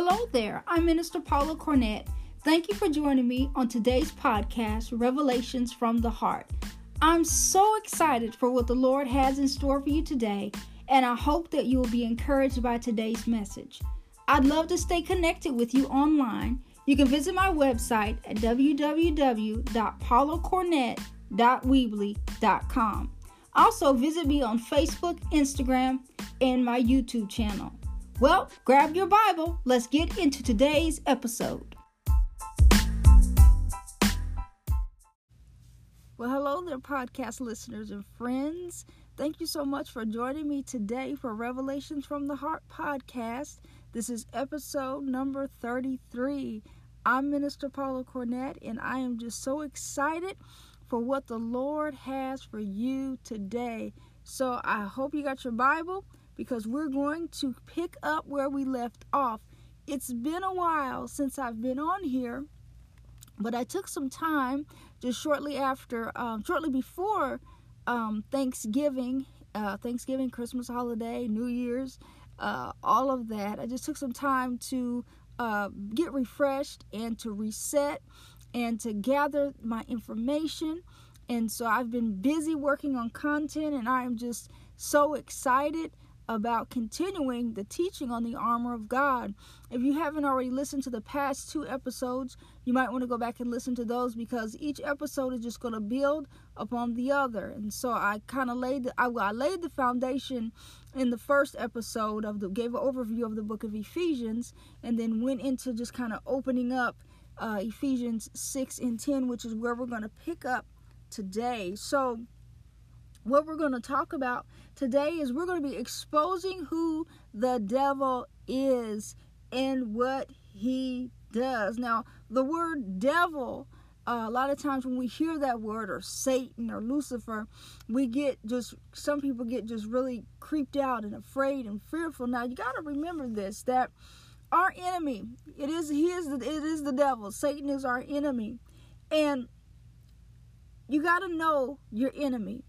Hello there, I'm Minister Paula Cornett. Thank you for joining me on today's podcast, Revelations from the Heart. I'm so excited for what the Lord has in store for you today, and I hope that you will be encouraged by today's message. I'd love to stay connected with you online. You can visit my website at www.paulacornett.weebly.com. Also, visit me on Facebook, Instagram, and my YouTube channel. Well, grab your Bible. Let's get into today's episode. Well, hello there, podcast listeners and friends. Thank you so much for joining me today for Revelations from the Heart podcast. This is episode number 33. I'm Minister Paula Cornett, and I am just so excited for what the Lord has for you today. So I hope you got your Bible because we're going to pick up where we left off. It's been a while since I've been on here, but I took some time just shortly after, um, shortly before um, Thanksgiving, uh, Thanksgiving, Christmas holiday, New Year's, uh, all of that. I just took some time to uh, get refreshed and to reset and to gather my information. And so I've been busy working on content, and I am just so excited about continuing the teaching on the armor of God. If you haven't already listened to the past two episodes, you might want to go back and listen to those because each episode is just going to build upon the other. And so I kind of laid the, I, I laid the foundation in the first episode of the gave an overview of the book of Ephesians and then went into just kind of opening up uh, Ephesians 6 and 10, which is where we're going to pick up today. So what we're going to talk about today is we're going to be exposing who the devil is and what he does. Now, the word devil, uh, a lot of times when we hear that word or Satan or Lucifer, we get just, some people get just really creeped out and afraid and fearful. Now, you got to remember this that our enemy, it is, he is, the, it is the devil. Satan is our enemy. And you got to know your enemy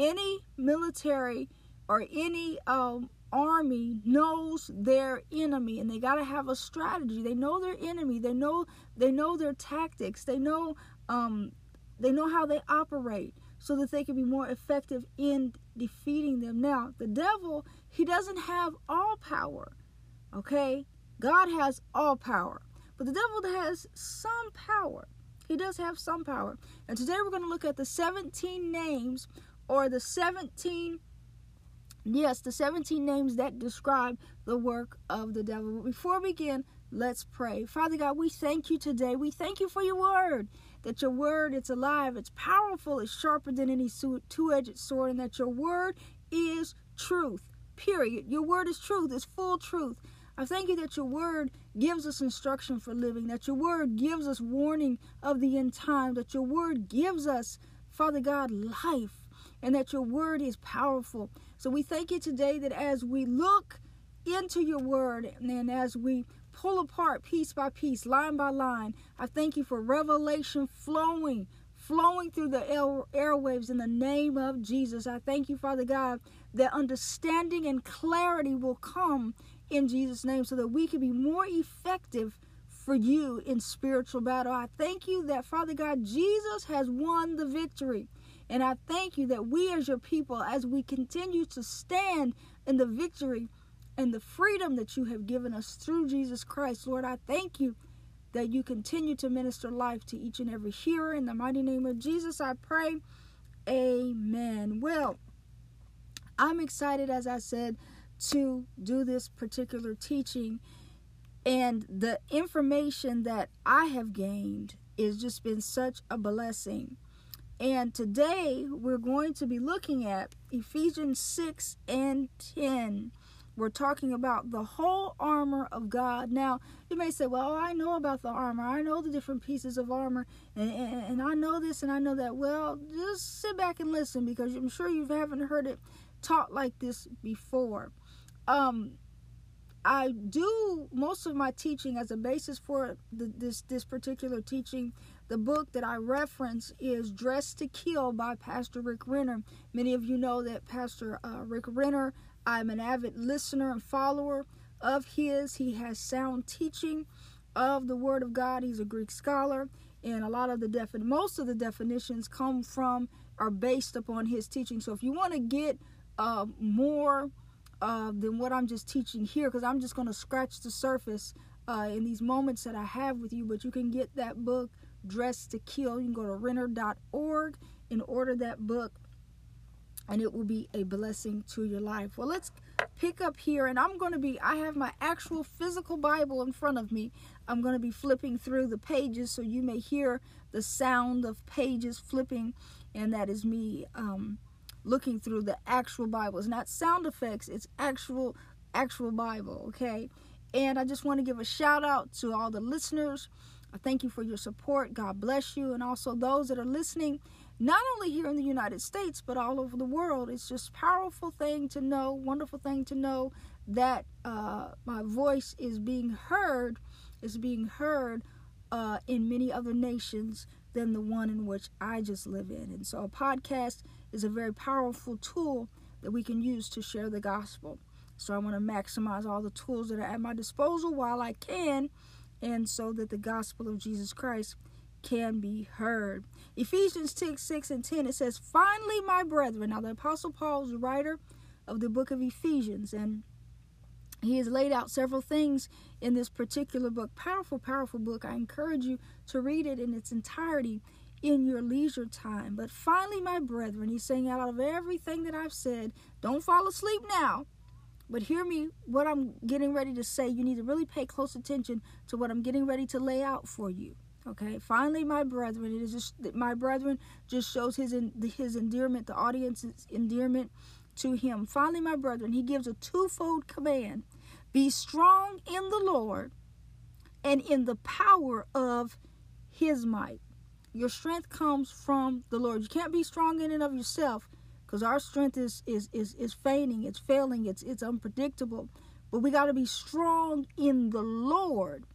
any military or any um, army knows their enemy and they got to have a strategy. They know their enemy. They know they know their tactics. They know um, they know how they operate so that they can be more effective in defeating them. Now the devil he doesn't have all power okay? God has all power but the devil has some power. He does have some power. And today we're going to look at the 17 names or the 17 yes the 17 names that describe the work of the devil. But before we begin let's pray. Father god we thank you today. We thank you for your word that your word it's alive it's powerful it's sharper than any two-edged sword and that your word is truth period. Your word is truth it's full truth. I thank you that your word gives us instruction for living, that your word gives us warning of the end time, that your word gives us, Father God, life and that your word is powerful. So we thank you today that as we look into your word and as we pull apart piece by piece, line by line, I thank you for revelation flowing, flowing through the airwaves in the name of Jesus. I thank you, Father God, that understanding and clarity will come in Jesus' name so that we can be more effective for you in spiritual battle. I thank you that, Father God, Jesus has won the victory. And I thank you that we, as your people, as we continue to stand in the victory and the freedom that you have given us through Jesus Christ, Lord, I thank you that you continue to minister life to each and every hearer. In the mighty name of Jesus, I pray. Amen. Well, I'm excited, as I said, to do this particular teaching. And the information that I have gained has just been such a blessing. And today we're going to be looking at Ephesians 6 and 10. We're talking about the whole armor of God. Now, you may say, Well, I know about the armor. I know the different pieces of armor, and, and, and I know this and I know that. Well, just sit back and listen because I'm sure you haven't heard it taught like this before. Um, I do most of my teaching as a basis for the, this this particular teaching. The book that I reference is Dressed to Kill by Pastor Rick Renner. Many of you know that Pastor uh, Rick Renner. I'm an avid listener and follower of his. He has sound teaching of the Word of God. He's a Greek scholar, and a lot of the defin most of the definitions come from are based upon his teaching. So if you want to get uh, more uh, than what I'm just teaching here, because I'm just going to scratch the surface uh, in these moments that I have with you, but you can get that book, Dressed to Kill. You can go to renner.org and order that book, and it will be a blessing to your life. Well, let's pick up here, and I'm going to be, I have my actual physical Bible in front of me. I'm going to be flipping through the pages so you may hear the sound of pages flipping, and that is me um, looking through the actual Bible. It's not sound effects, it's actual, actual Bible, okay? And I just want to give a shout out to all the listeners. I thank you for your support. God bless you. And also those that are listening not only here in the United States, but all over the world. It's just a powerful thing to know, wonderful thing to know that uh, my voice is being heard, is being heard uh, in many other nations than the one in which I just live in. And so a podcast is a very powerful tool that we can use to share the gospel. So I want to maximize all the tools that are at my disposal while I can, and so that the gospel of Jesus Christ can be heard. Ephesians 6, 6 and 10, it says, Finally, my brethren. Now, the Apostle Paul is the writer of the book of Ephesians, and he has laid out several things in this particular book. Powerful, powerful book. I encourage you to read it in its entirety in your leisure time. But finally, my brethren, he's saying out of everything that I've said, don't fall asleep now. But hear me, what I'm getting ready to say, you need to really pay close attention to what I'm getting ready to lay out for you. Okay, finally, my brethren, it is just my brethren just shows his his endearment, the audience's endearment to him. Finally, my brethren, he gives a twofold command: be strong in the Lord and in the power of His might. Your strength comes from the Lord. You can't be strong in and of yourself, because our strength is is is is feigning, it's failing, it's it's unpredictable. But we got to be strong in the Lord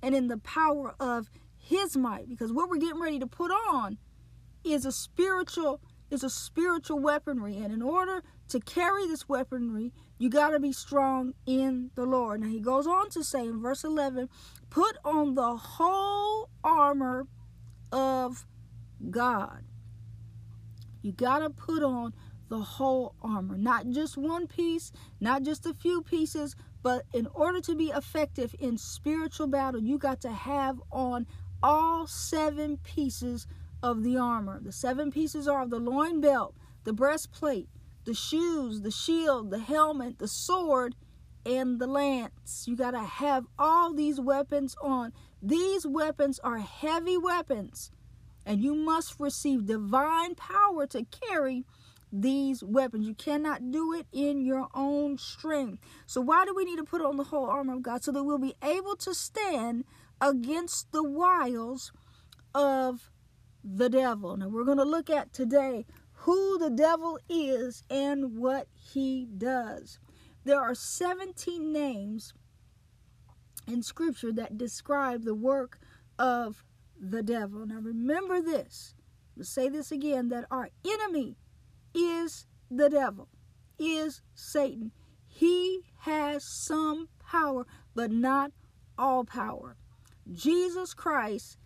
and in the power of his might because what we're getting ready to put on is a spiritual is a spiritual weaponry. And in order to carry this weaponry you got to be strong in the lord. Now he goes on to say in verse 11 put on the whole armor of god you got to put on the whole armor not just one piece not just a few pieces but in order to be effective in spiritual battle you got to have on all seven pieces of the armor. The seven pieces are the loin belt, the breastplate, the shoes, the shield, the helmet, the sword, and the lance. You got to have all these weapons on. These weapons are heavy weapons, and you must receive divine power to carry these weapons. You cannot do it in your own strength. So, why do we need to put on the whole armor of God? So that we'll be able to stand against the wiles of the devil. Now, we're going to look at today who the devil is and what he does. There are 17 names in Scripture that describe the work of the devil. Now, remember this. Let's say this again that our enemy is the devil, is Satan. He has some power, but not all power. Jesus Christ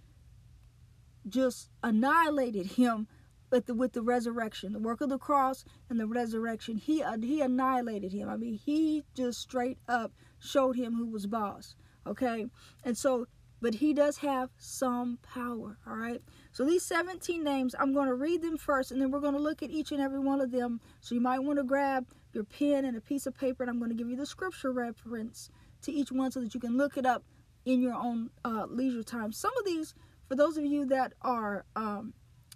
just annihilated him with the, with the resurrection, the work of the cross and the resurrection. He uh, he annihilated him. I mean, he just straight up showed him who was boss. Okay, and so, but he does have some power. All right. So these 17 names, I'm going to read them first, and then we're going to look at each and every one of them. So you might want to grab your pen and a piece of paper, and I'm going to give you the scripture reference to each one so that you can look it up in your own uh, leisure time. Some of these, for those of you that are um,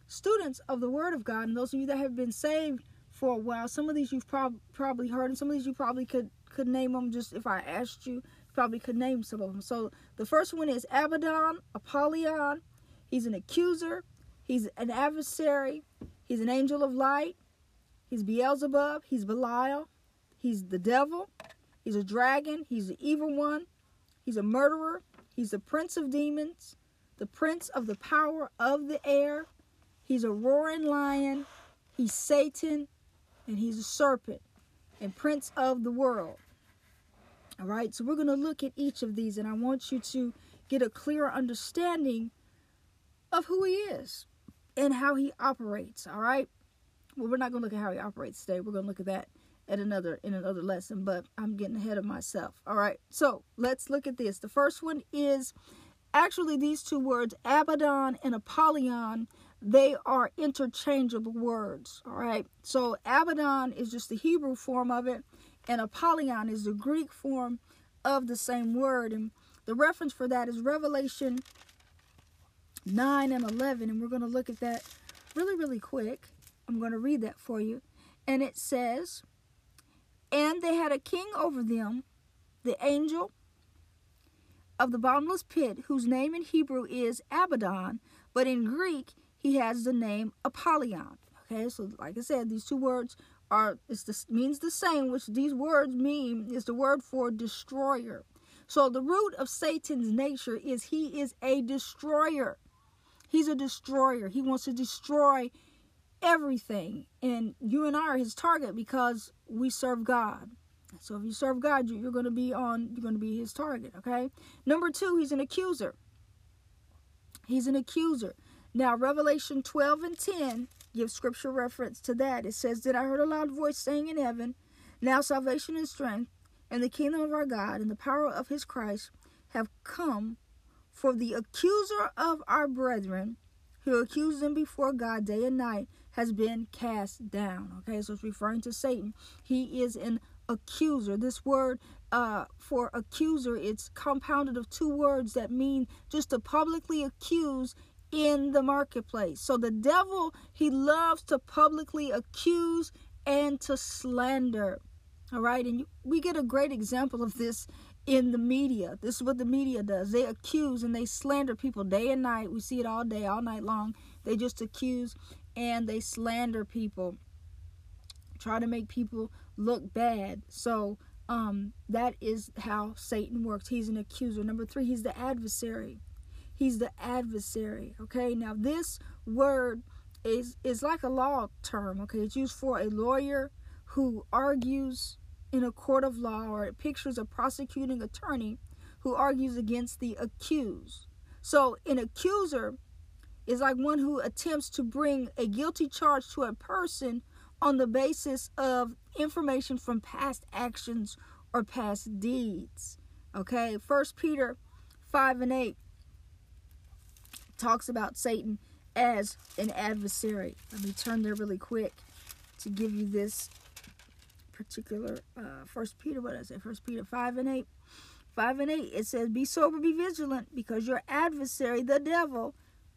students of the Word of God, and those of you that have been saved for a while, some of these you've prob- probably heard, and some of these you probably could could name them. Just if I asked you, you probably could name some of them. So the first one is Abaddon, Apollyon. He's an accuser. He's an adversary. He's an angel of light. He's Beelzebub. He's Belial. He's the devil. He's a dragon. He's the evil one. He's a murderer. He's the prince of demons, the prince of the power of the air. He's a roaring lion. He's Satan, and he's a serpent, and prince of the world. All right, so we're going to look at each of these, and I want you to get a clearer understanding of who he is and how he operates. All right. Well, we're not going to look at how he operates today. We're going to look at that at another in another lesson, but I'm getting ahead of myself. All right. So let's look at this. The first one is actually these two words, Abaddon and Apollyon. They are interchangeable words. All right. So Abaddon is just the Hebrew form of it, and Apollyon is the Greek form of the same word. And the reference for that is Revelation 9 and 11. And we're going to look at that really, really quick. I'm going to read that for you. And it says, And they had a king over them, the angel of the bottomless pit, whose name in Hebrew is Abaddon, but in Greek he has the name Apollyon. Okay, so like I said, these two words are it's the, means the same, which these words mean is the word for destroyer. So the root of Satan's nature is he is a destroyer. He's a destroyer. He wants to destroy everything. And you and I are his target because we serve God. So if you serve God, you're going to be on you're going to be his target, okay? Number 2, he's an accuser. He's an accuser. Now, Revelation 12 and 10 gives scripture reference to that. It says, Then I heard a loud voice saying in heaven, Now salvation and strength, and the kingdom of our God, and the power of his Christ have come, for the accuser of our brethren, who accused them before God day and night, has been cast down. Okay, so it's referring to Satan. He is an accuser. This word uh, for accuser, it's compounded of two words that mean just to publicly accuse in the marketplace. So the devil, he loves to publicly accuse and to slander. All right, and we get a great example of this in the media. This is what the media does. They accuse and they slander people day and night. We see it all day, all night long. They just accuse and they slander people. Try to make people look bad. So um, that is how Satan works. He's an accuser. Number three, he's the adversary. He's the adversary. Okay. Now this word is is like a law term. Okay, it's used for a lawyer who argues in a court of law, or it pictures a prosecuting attorney who argues against the accused. So, an accuser is like one who attempts to bring a guilty charge to a person on the basis of information from past actions or past deeds. Okay, First Peter 5 and 8 talks about Satan as an adversary. Let me turn there really quick to give you this particular uh, First Peter. What I it? First Peter five and eight. Five and eight. It says, "Be sober, be vigilant, because your adversary, the devil,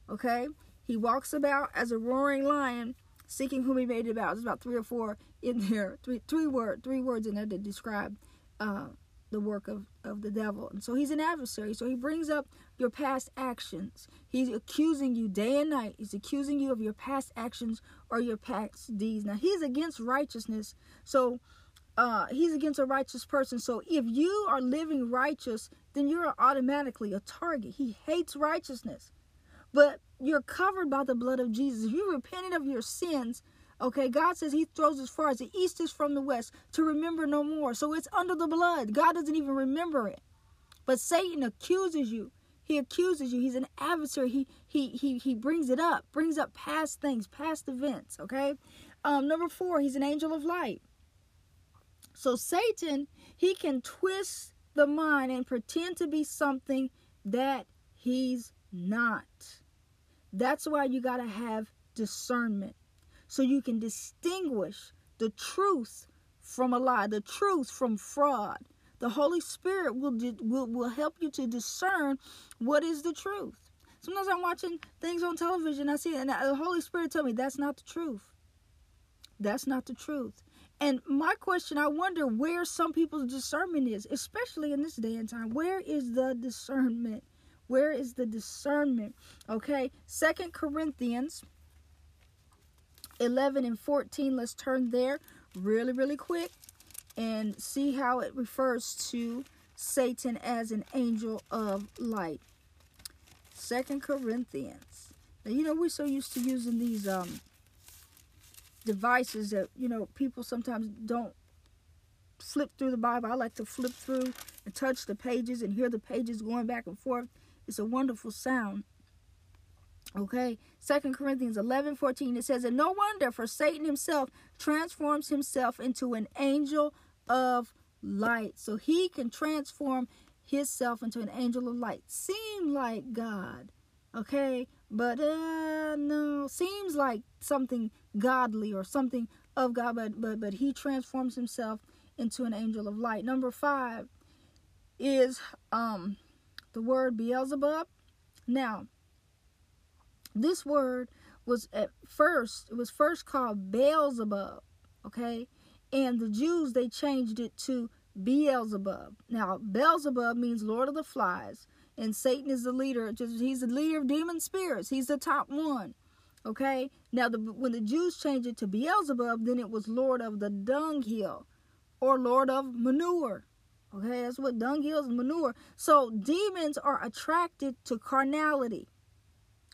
okay, he walks about as a roaring lion, seeking whom he may devour." There's about three or four in there, three three word three words in there to describe uh, the work of, of the devil. And so he's an adversary. So he brings up your past actions. He's accusing you day and night. He's accusing you of your past actions or your past deeds. Now he's against righteousness. So uh, he's against a righteous person. So if you are living righteous, then you're automatically a target. He hates righteousness. But you're covered by the blood of Jesus. If you repented of your sins, Okay, God says He throws as far as the east is from the west to remember no more. So it's under the blood. God doesn't even remember it. But Satan accuses you. He accuses you. He's an adversary. He he he he brings it up, brings up past things, past events. Okay. Um, number four, he's an angel of light. So Satan, he can twist the mind and pretend to be something that he's not. That's why you got to have discernment so you can distinguish the truth from a lie, the truth from fraud. The Holy Spirit will, will, will help you to discern what is the truth. Sometimes I'm watching things on television, I see it, and the Holy Spirit tell me that's not the truth. That's not the truth. And my question, I wonder where some people's discernment is, especially in this day and time. Where is the discernment? Where is the discernment? Okay, Second Corinthians 11 and 14. Let's turn there really, really quick and see how it refers to Satan as an angel of light. Second Corinthians. Now, you know, we're so used to using these um, devices that, you know, people sometimes don't flip through the Bible. I like to flip through and touch the pages and hear the pages going back and forth. It's a wonderful sound. Okay, Second Corinthians 11 14, it says, And no wonder, for Satan himself transforms himself into an angel of light. So he can transform himself into an angel of light. Seem like God, okay, but uh, no, seems like something godly or something of God, but but but he transforms himself into an angel of light. Number five is um the word Beelzebub. Now, this word was at first it was first called Beelzebub, okay? And the Jews they changed it to Beelzebub. Now, Beelzebub means Lord of the Flies, and Satan is the leader. He's the leader of demon spirits. He's the top one. Okay. Now, the, when the Jews changed it to Beelzebub, then it was Lord of the dunghill, or Lord of manure. Okay, that's what dunghill is manure. So demons are attracted to carnality.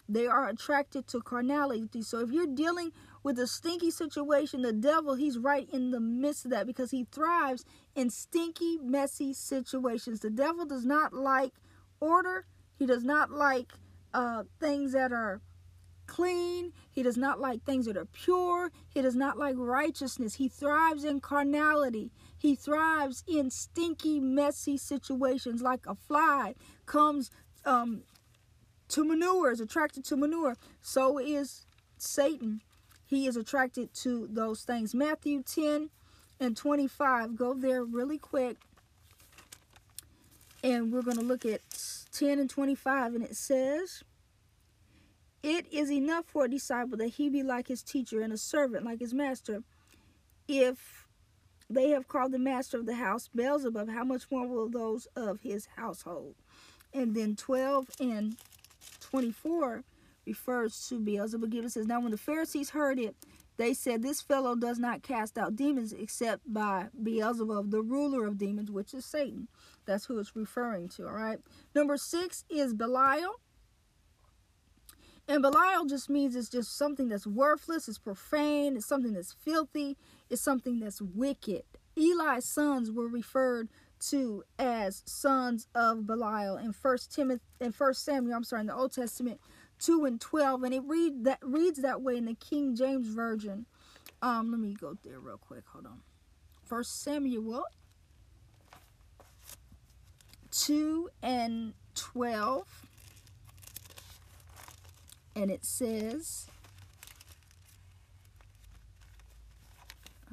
They are attracted to carnality. So if you're dealing with a stinky situation, the devil, he's right in the midst of that because he thrives in stinky, messy situations. The devil does not like order. He does not like uh, things that are clean. He does not like things that are pure. He does not like righteousness. He thrives in carnality. He thrives in stinky, messy situations like a fly comes um, to manure, is attracted to manure. So is Satan. He is attracted to those things. Matthew 10 and 25. Go there really quick. And we're going to look at 10 and 25. And it says, It is enough for a disciple that he be like his teacher and a servant like his master. If they have called the master of the house Beelzebub, how much more will those of his household? And then 12 and 24 refers to Beelzebub. It says, Now when the Pharisees heard it, they said, This fellow does not cast out demons except by Beelzebub, the ruler of demons, which is Satan. That's who it's referring to, all right? Number six is Belial. And Belial just means it's just something that's worthless, it's profane, it's something that's filthy, it's something that's wicked. Eli's sons were referred to as sons of Belial in First Timothy in First Samuel, I'm sorry, in the Old Testament, two and twelve, and it read that reads that way in the King James Version. Um, let me go there real quick. Hold on. First Samuel two and twelve. And it says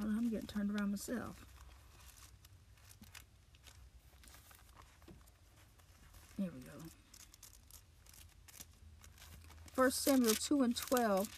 I'm getting turned around myself. There we go. First Samuel 2 and 12.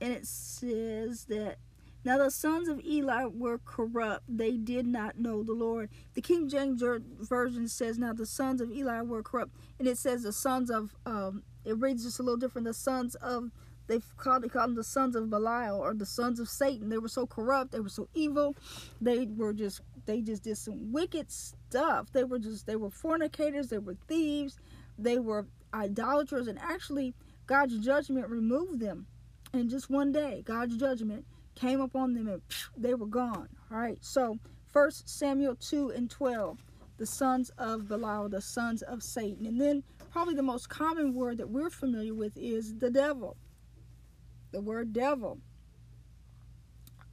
And it says that now the sons of Eli were corrupt. They did not know the Lord. The King James Version says, now the sons of Eli were corrupt. And it says the sons of, um, it reads just a little different, the sons of they called, they called them the sons of Belial or the sons of Satan. They were so corrupt. They were so evil. They were just they just did some wicked stuff. They were just they were fornicators. They were thieves. They were idolaters. And actually, God's judgment removed them. And just one day, God's judgment came upon them and they were gone. All right. So First Samuel two and twelve, the sons of Belial, the sons of Satan, and then probably the most common word that we're familiar with is the devil the word devil.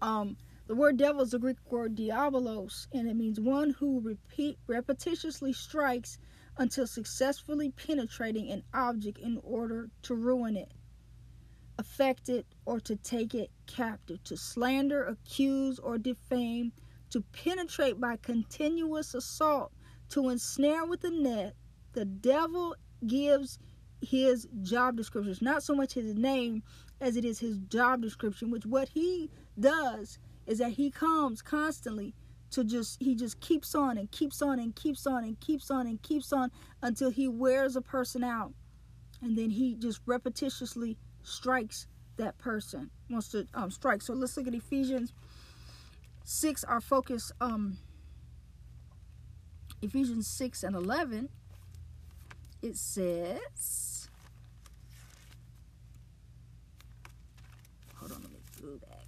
Um, the word devil is the Greek word diabolos, and it means one who repeat repetitiously strikes until successfully penetrating an object in order to ruin it, affect it, or to take it captive, to slander, accuse, or defame, to penetrate by continuous assault, to ensnare with a net. The devil gives his job description. It's not so much his name as it is his job description, which what he does is that he comes constantly to just he just keeps on and keeps on and keeps on and keeps on and keeps on until he wears a person out and then he just repetitiously strikes that person wants to um, strike so let's look at ephesians 6 our focus um ephesians 6 and 11 it says hold on let me go back.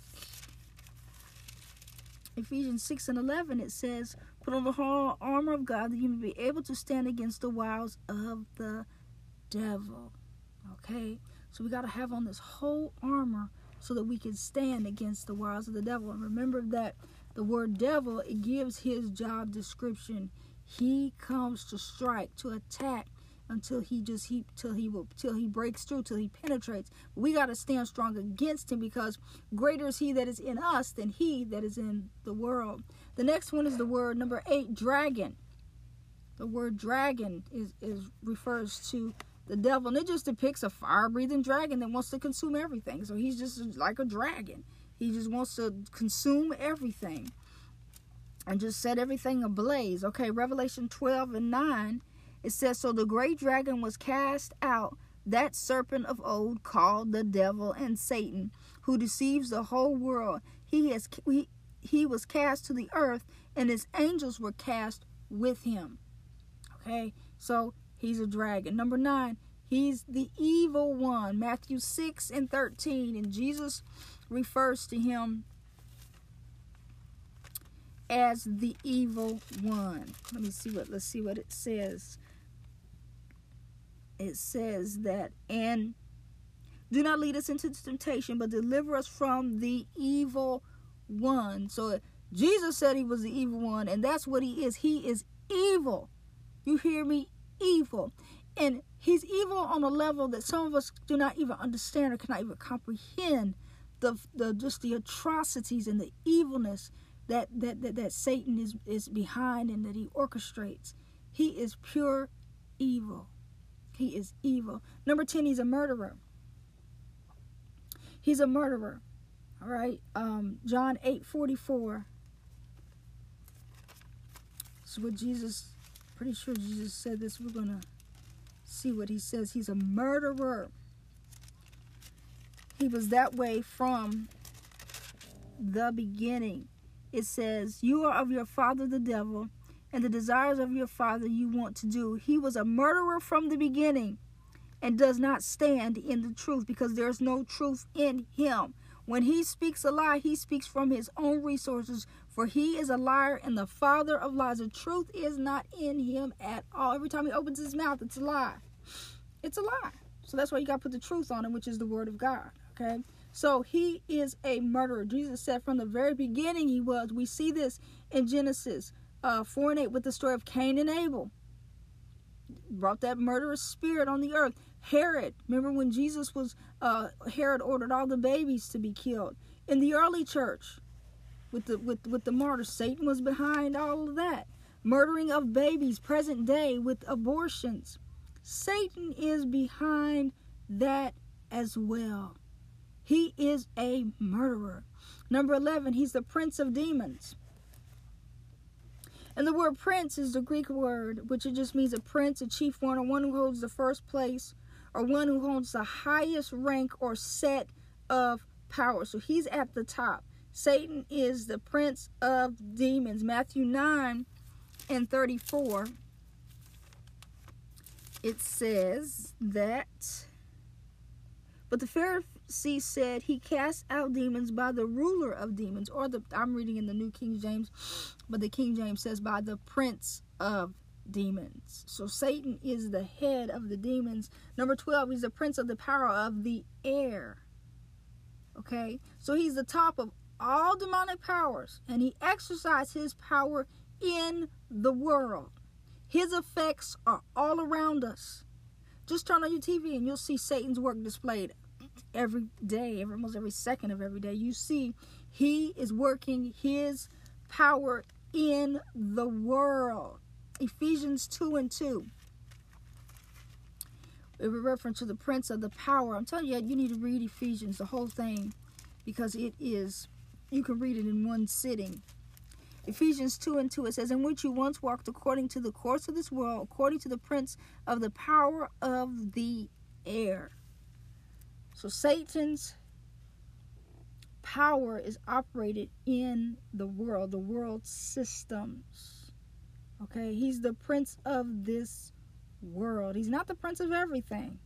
Ephesians 6 and 11, it says, Put on the whole armor of God that you may be able to stand against the wiles of the devil. Okay? So we got to have on this whole armor so that we can stand against the wiles of the devil. And remember that the word devil, it gives his job description. He comes to strike, to attack, until he just he till he will till he breaks through till he penetrates. We got to stand strong against him because greater is he that is in us than he that is in the world. The next one is the word number eight dragon. The word dragon is is refers to the devil and it just depicts a fire breathing dragon that wants to consume everything. So he's just like a dragon. He just wants to consume everything and just set everything ablaze. Okay revelation 12 and 9 it says, So the great dragon was cast out, that serpent of old called the devil and Satan, who deceives the whole world. He has he, he was cast to the earth, and his angels were cast with him. Okay, so he's a dragon. Number nine, he's the evil one. Matthew 6 and 13. And Jesus refers to him as the evil one. Let me see what let's see what it says it says that, and do not lead us into temptation, but deliver us from the evil one. So Jesus said he was the evil one, and that's what he is. He is evil. You hear me? Evil. And he's evil on a level that some of us do not even understand or cannot even comprehend the, the just the atrocities and the evilness that, that, that, that Satan is, is behind and that he orchestrates. He is pure evil. He is evil. Number 10, he's a murderer. He's a murderer. All right. Um, John 8 44. So what Jesus, pretty sure Jesus said this. We're going to see what he says. He's a murderer. He was that way from the beginning. It says, You are of your father the devil and the desires of your father you want to do. He was a murderer from the beginning and does not stand in the truth because there is no truth in him. When he speaks a lie, he speaks from his own resources, for he is a liar and the father of lies. The truth is not in him at all. Every time he opens his mouth, it's a lie. It's a lie. So that's why you got to put the truth on him, which is the word of God. Okay? So he is a murderer. Jesus said from the very beginning he was. We see this in Genesis uh, 4 and 8 with the story of Cain and Abel. Brought that murderous spirit on the earth. Herod, remember when Jesus was, uh, Herod ordered all the babies to be killed. In the early church, with the, with, with the martyrs, Satan was behind all of that. Murdering of babies, present day, with abortions. Satan is behind that as well. He is a murderer. Number 11, he's the prince of demons. And the word prince is the Greek word, which it just means a prince, a chief one, or one who holds the first place, or one who holds the highest rank or set of power. So he's at the top. Satan is the prince of demons. Matthew 9 and 34. It says that, but the Pharisees said he cast out demons by the ruler of demons, or the I'm reading in the New King James, but the King James says by the prince of demons. So Satan is the head of the demons. Number 12, he's the prince of the power of the air. Okay? So he's the top of all demonic powers, and he exercises his power in the world. His effects are all around us. Just turn on your TV and you'll see Satan's work displayed every day, almost every second of every day. You see, he is working his power in the world. Ephesians 2 and 2. A reference to the prince of the power. I'm telling you, you need to read Ephesians, the whole thing, because it is, you can read it in one sitting. Ephesians 2 and 2, it says, In which you once walked according to the course of this world, according to the prince of the power of the air. So Satan's power is operated in the world, the world systems. Okay, he's the prince of this world. He's not the prince of everything.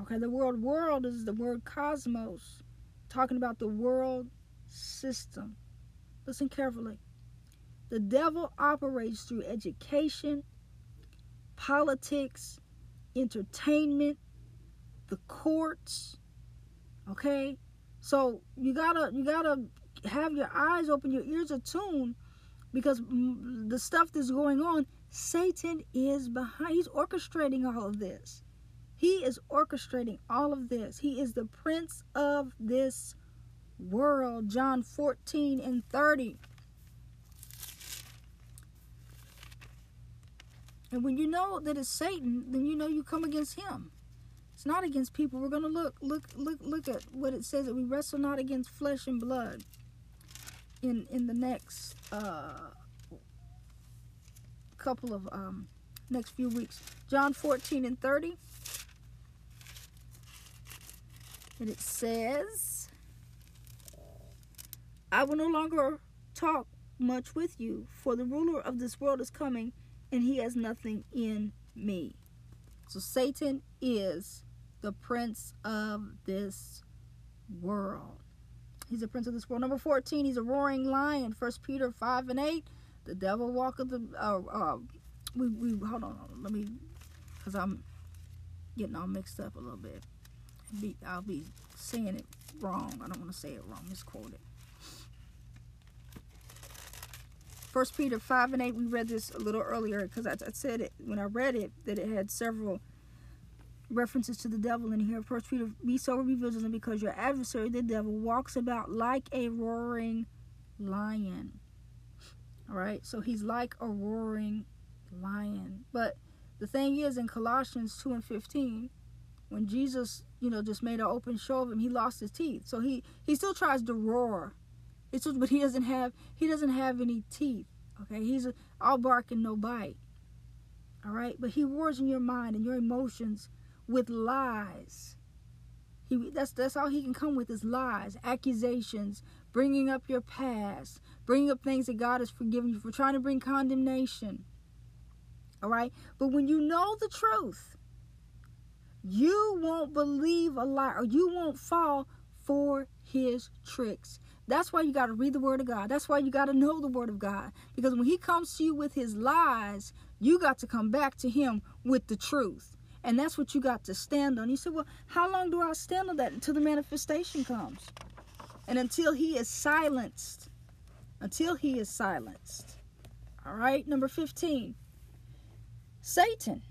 Okay, the word world is the word cosmos. talking about the world system. Listen carefully. The devil operates through education, politics, entertainment, the courts. Okay? So you gotta you gotta have your eyes open, your ears attuned, because the stuff that's going on, Satan is behind. He's orchestrating all of this. He is orchestrating all of this. He is the prince of this world. John 14 and 30. And when you know that it's Satan, then you know you come against him. It's not against people. We're going to look look look look at what it says that we wrestle not against flesh and blood in in the next uh, couple of um, next few weeks. John 14 and 30. And it says, I will no longer talk much with you, for the ruler of this world is coming, and he has nothing in me. So Satan is the prince of this world. He's a prince of this world. Number 14, he's a roaring lion. First Peter 5 and 8. The devil walk walketh the uh, uh we, we hold on, let me because I'm getting all mixed up a little bit. Be, I'll be saying it wrong. I don't want to say it wrong. Misquote it. First Peter 5 and 8, we read this a little earlier because I, I, said it when I read it that it had several references to the devil in here. First Peter, be sober, be vigilant, because your adversary, the devil, walks about like a roaring lion. All right, so he's like a roaring lion. But the thing is, in Colossians 2 and 15, when Jesus, you know, just made an open show of him, he lost his teeth. So he he still tries to roar. It's just, but he doesn't have he doesn't have any teeth. Okay, he's a, all bark and no bite. All right, but he roars in your mind and your emotions with lies. He that's that's all he can come with is lies, accusations, bringing up your past, bringing up things that God has forgiven you for, trying to bring condemnation. All right, but when you know the truth, you won't believe a lie or you won't fall for his tricks. That's why you got to read the Word of God. That's why you got to know the Word of God. Because when He comes to you with His lies, you got to come back to Him with the truth. And that's what you got to stand on. You say, well, how long do I stand on that until the manifestation comes? And until he is silenced. Until he is silenced. All right, number 15. Satan.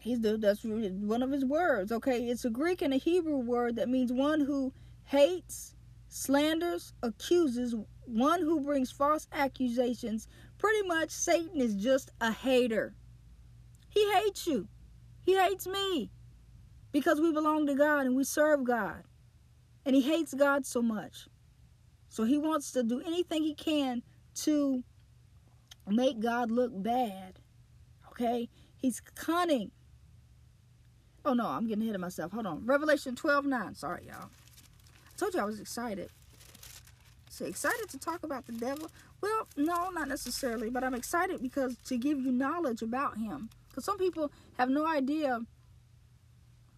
He's the that's one of his words. Okay, it's a Greek and a Hebrew word that means one who hates, slanders, accuses, one who brings false accusations. Pretty much Satan is just a hater. He hates you. He hates me because we belong to God and we serve God. And he hates God so much. So he wants to do anything he can to make God look bad. Okay? He's cunning. Oh no, I'm getting ahead of myself. Hold on. Revelation 12 9. Sorry, y'all. I told you I was excited. So excited to talk about the devil? Well, no, not necessarily, but I'm excited because to give you knowledge about him. Because some people have no idea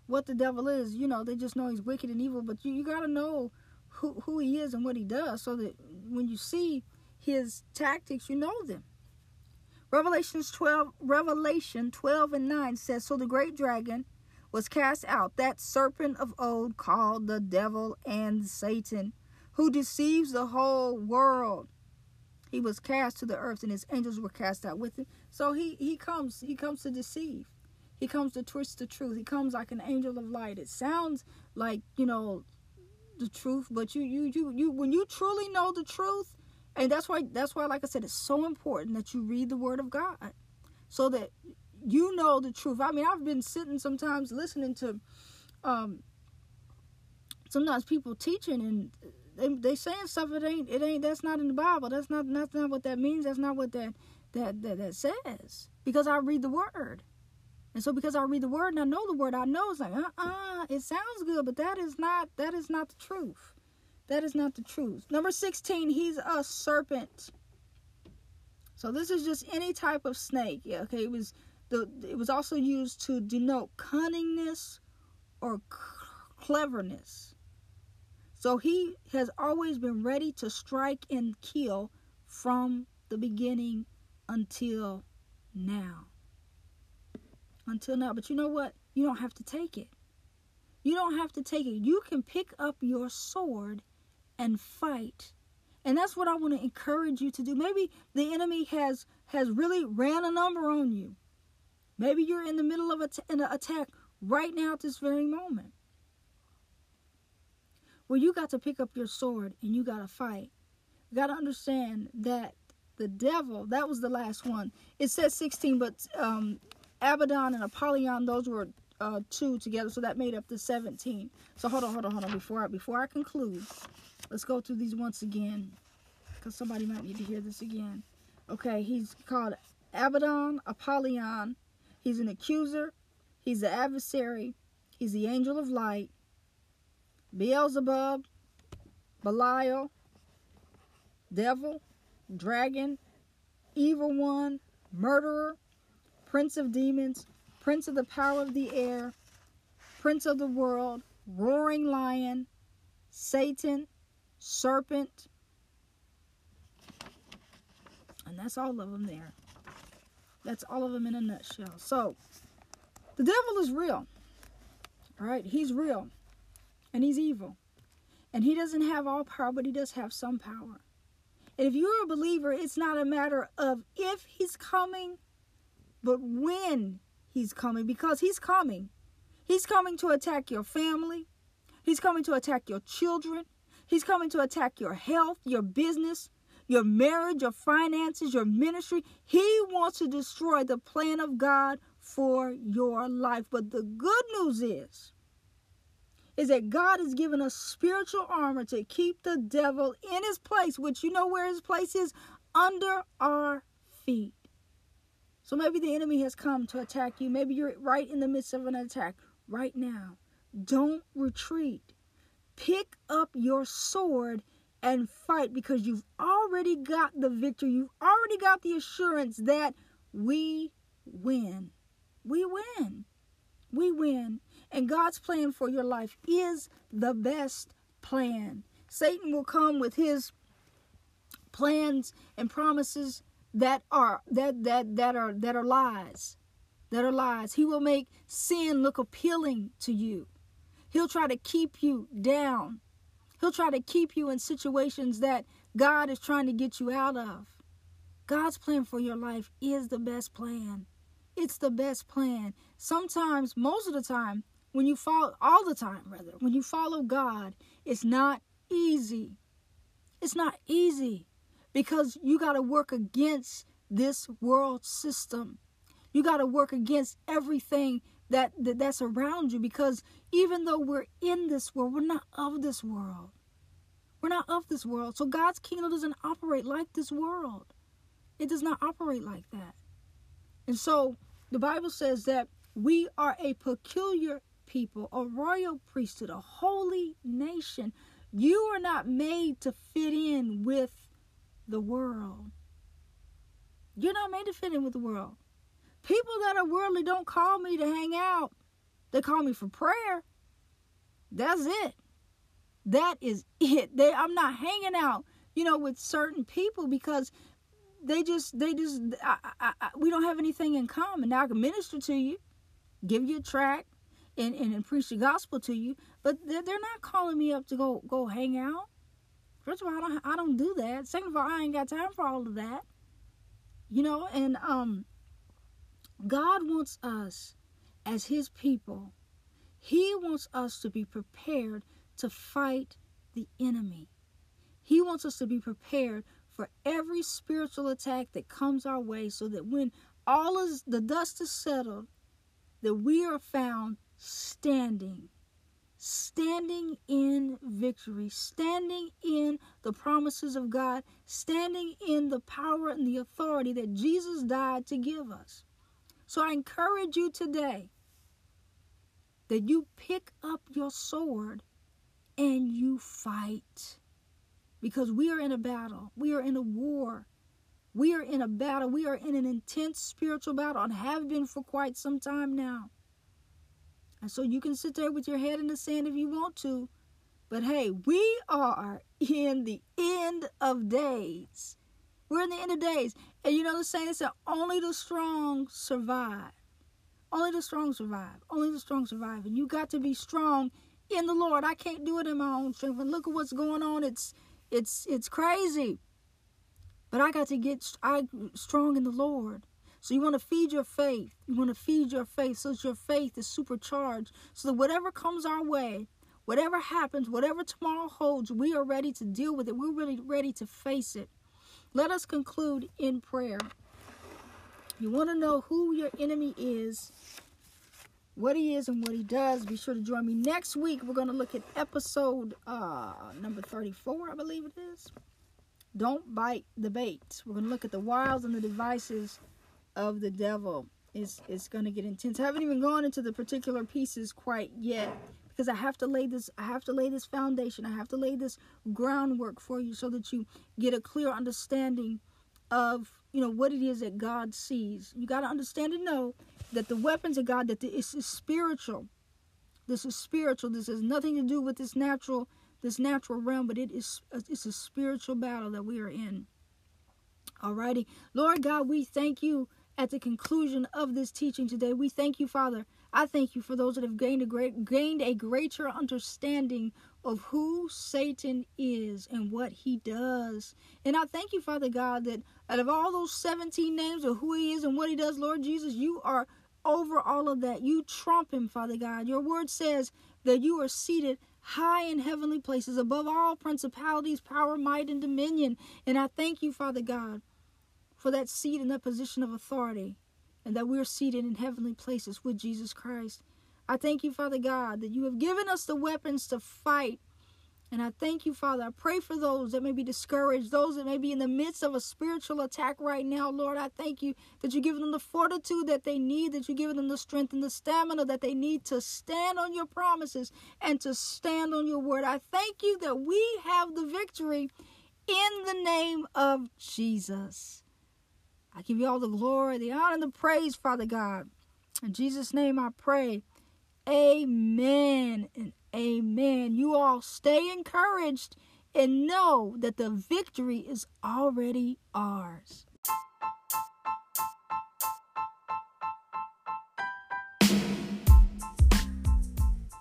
what the devil is. You know, they just know he's wicked and evil, but you, you got to know who, who he is and what he does so that when you see his tactics, you know them. Revelations 12, Revelation 12 and 9 says, So the great dragon was cast out, that serpent of old called the devil and Satan, who deceives the whole world he was cast to the earth and his angels were cast out with him so he he comes he comes to deceive he comes to twist the truth he comes like an angel of light it sounds like you know the truth but you you you you when you truly know the truth and that's why that's why like i said it's so important that you read the word of god so that you know the truth i mean i've been sitting sometimes listening to um sometimes people teaching and they they saying stuff it ain't it ain't that's not in the Bible. That's not that's not what that means. That's not what that that that, that says. Because I read the word. And so because I read the word and I know the word, I know it's like, uh-uh, it sounds good, but that is not that is not the truth. That is not the truth. Number 16, he's a serpent. So this is just any type of snake. Yeah, okay. It was the it was also used to denote cunningness or cleverness. So he has always been ready to strike and kill from the beginning until now. Until now. But you know what? You don't have to take it. You don't have to take it. You can pick up your sword and fight. And that's what I want to encourage you to do. Maybe the enemy has has really ran a number on you. Maybe you're in the middle of an attack right now at this very moment. Well, you got to pick up your sword and you got to fight. You got to understand that the devil, that was the last one. It says 16, but um, Abaddon and Apollyon, those were uh, two together, so that made up the 17. So hold on, hold on, hold on. Before I, before I conclude, let's go through these once again, because somebody might need to hear this again. Okay, he's called Abaddon, Apollyon. He's an accuser. He's the adversary. He's the angel of light. Beelzebub, Belial, devil, dragon, evil one, murderer, prince of demons, prince of the power of the air, prince of the world, roaring lion, Satan, serpent. And that's all of them there. That's all of them in a nutshell. So, the devil is real. All right? He's real. And he's evil. And he doesn't have all power, but he does have some power. And if you're a believer, it's not a matter of if he's coming, but when he's coming, because he's coming. He's coming to attack your family. He's coming to attack your children. He's coming to attack your health, your business, your marriage, your finances, your ministry. He wants to destroy the plan of God for your life. But the good news is, is that God has given us spiritual armor to keep the devil in his place, which you know where his place is under our feet. So maybe the enemy has come to attack you. Maybe you're right in the midst of an attack right now. Don't retreat. Pick up your sword and fight because you've already got the victory. You've already got the assurance that we win. We win. We win. And God's plan for your life is the best plan. Satan will come with his plans and promises that are that that that are that are lies. That are lies. He will make sin look appealing to you. He'll try to keep you down. He'll try to keep you in situations that God is trying to get you out of. God's plan for your life is the best plan. It's the best plan. Sometimes, most of the time, when you follow, all the time rather, when you follow God, it's not easy. It's not easy because you got to work against this world system. You got to work against everything that, that that's around you because even though we're in this world, we're not of this world. We're not of this world. So God's kingdom doesn't operate like this world. It does not operate like that. And so the Bible says that we are a peculiar people, a royal priesthood, a holy nation. You are not made to fit in with the world. You're not made to fit in with the world. People that are worldly don't call me to hang out. They call me for prayer. That's it. That is it. They I'm not hanging out, you know, with certain people because they just they just I, I, I, we don't have anything in common. Now I can minister to you, give you a track, and, and, and preach the gospel to you, but they're, they're not calling me up to go go hang out. First of all, I don't I don't do that. Second of all, I ain't got time for all of that. You know, and um, God wants us as His people. He wants us to be prepared to fight the enemy. He wants us to be prepared for every spiritual attack that comes our way so that when all is the dust is settled, that we are found standing. Standing in victory, standing in the promises of God, standing in the power and the authority that Jesus died to give us. So I encourage you today that you pick up your sword and you fight. Because we are in a battle, we are in a war. We are in a battle. We are in an intense spiritual battle and have been for quite some time now. And so you can sit there with your head in the sand if you want to, But hey, we are in the end of days. We're in the end of days. And you know the saying that only the strong survive. Only the strong survive. Only the strong survive. And you got to be strong in the Lord. I can't do it in my own strength. And look at what's going on. It's it's it's crazy. But I got to get I strong in the Lord. So you want to feed your faith. You want to feed your faith so that your faith is supercharged. So that whatever comes our way, whatever happens, whatever tomorrow holds, we are ready to deal with it. We're really ready to face it. Let us conclude in prayer. You want to know who your enemy is, what he is, and what he does. Be sure to join me next week. We're going to look at episode uh, number 34, I believe it is. Don't bite the bait. We're going to look at the wiles and the devices of the devil is is going to get intense. I haven't even gone into the particular pieces quite yet because I have to lay this I have to lay this foundation. I have to lay this groundwork for you so that you get a clear understanding of, you know, what it is that God sees. You got to understand and know that the weapons of God that this is spiritual. This is spiritual. This has nothing to do with this natural this natural realm, but it is it's a spiritual battle that we are in. Alrighty. Lord God, we thank you at the conclusion of this teaching today. We thank you, Father. I thank you for those that have gained a great gained a greater understanding of who Satan is and what he does. And I thank you, Father God, that out of all those 17 names of who he is and what he does, Lord Jesus, you are over all of that. You trump him, Father God. Your word says that you are seated high in heavenly places above all principalities, power, might, and dominion. And I thank you, Father God, for that seat and that position of authority, and that we're seated in heavenly places with Jesus Christ. I thank you, Father God, that you have given us the weapons to fight. And I thank you, Father. I pray for those that may be discouraged, those that may be in the midst of a spiritual attack right now, Lord. I thank you that you're giving them the fortitude that they need, that you're giving them the strength and the stamina that they need to stand on your promises and to stand on your word. I thank you that we have the victory in the name of Jesus. I give you all the glory, the honor, and the praise, Father God. In Jesus' name I pray. Amen and amen. You all stay encouraged and know that the victory is already ours.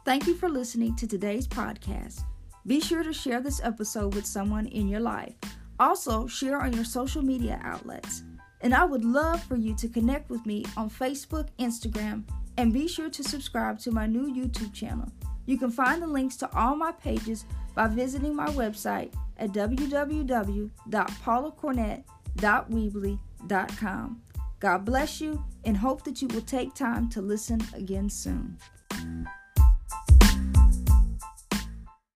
Thank you for listening to today's podcast. Be sure to share this episode with someone in your life. Also, share on your social media outlets. And I would love for you to connect with me on Facebook, Instagram, and be sure to subscribe to my new YouTube channel. You can find the links to all my pages by visiting my website at www.paulacornett.weebly.com. God bless you and hope that you will take time to listen again soon.